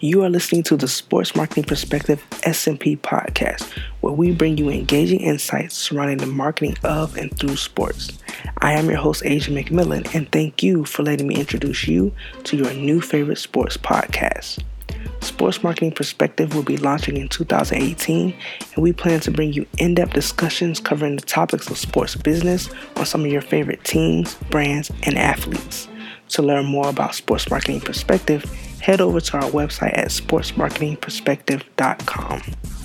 You are listening to the Sports Marketing Perspective SMP podcast, where we bring you engaging insights surrounding the marketing of and through sports. I am your host, Asia McMillan, and thank you for letting me introduce you to your new favorite sports podcast. Sports Marketing Perspective will be launching in 2018, and we plan to bring you in depth discussions covering the topics of sports business on some of your favorite teams, brands, and athletes. To learn more about Sports Marketing Perspective, head over to our website at sportsmarketingperspective.com.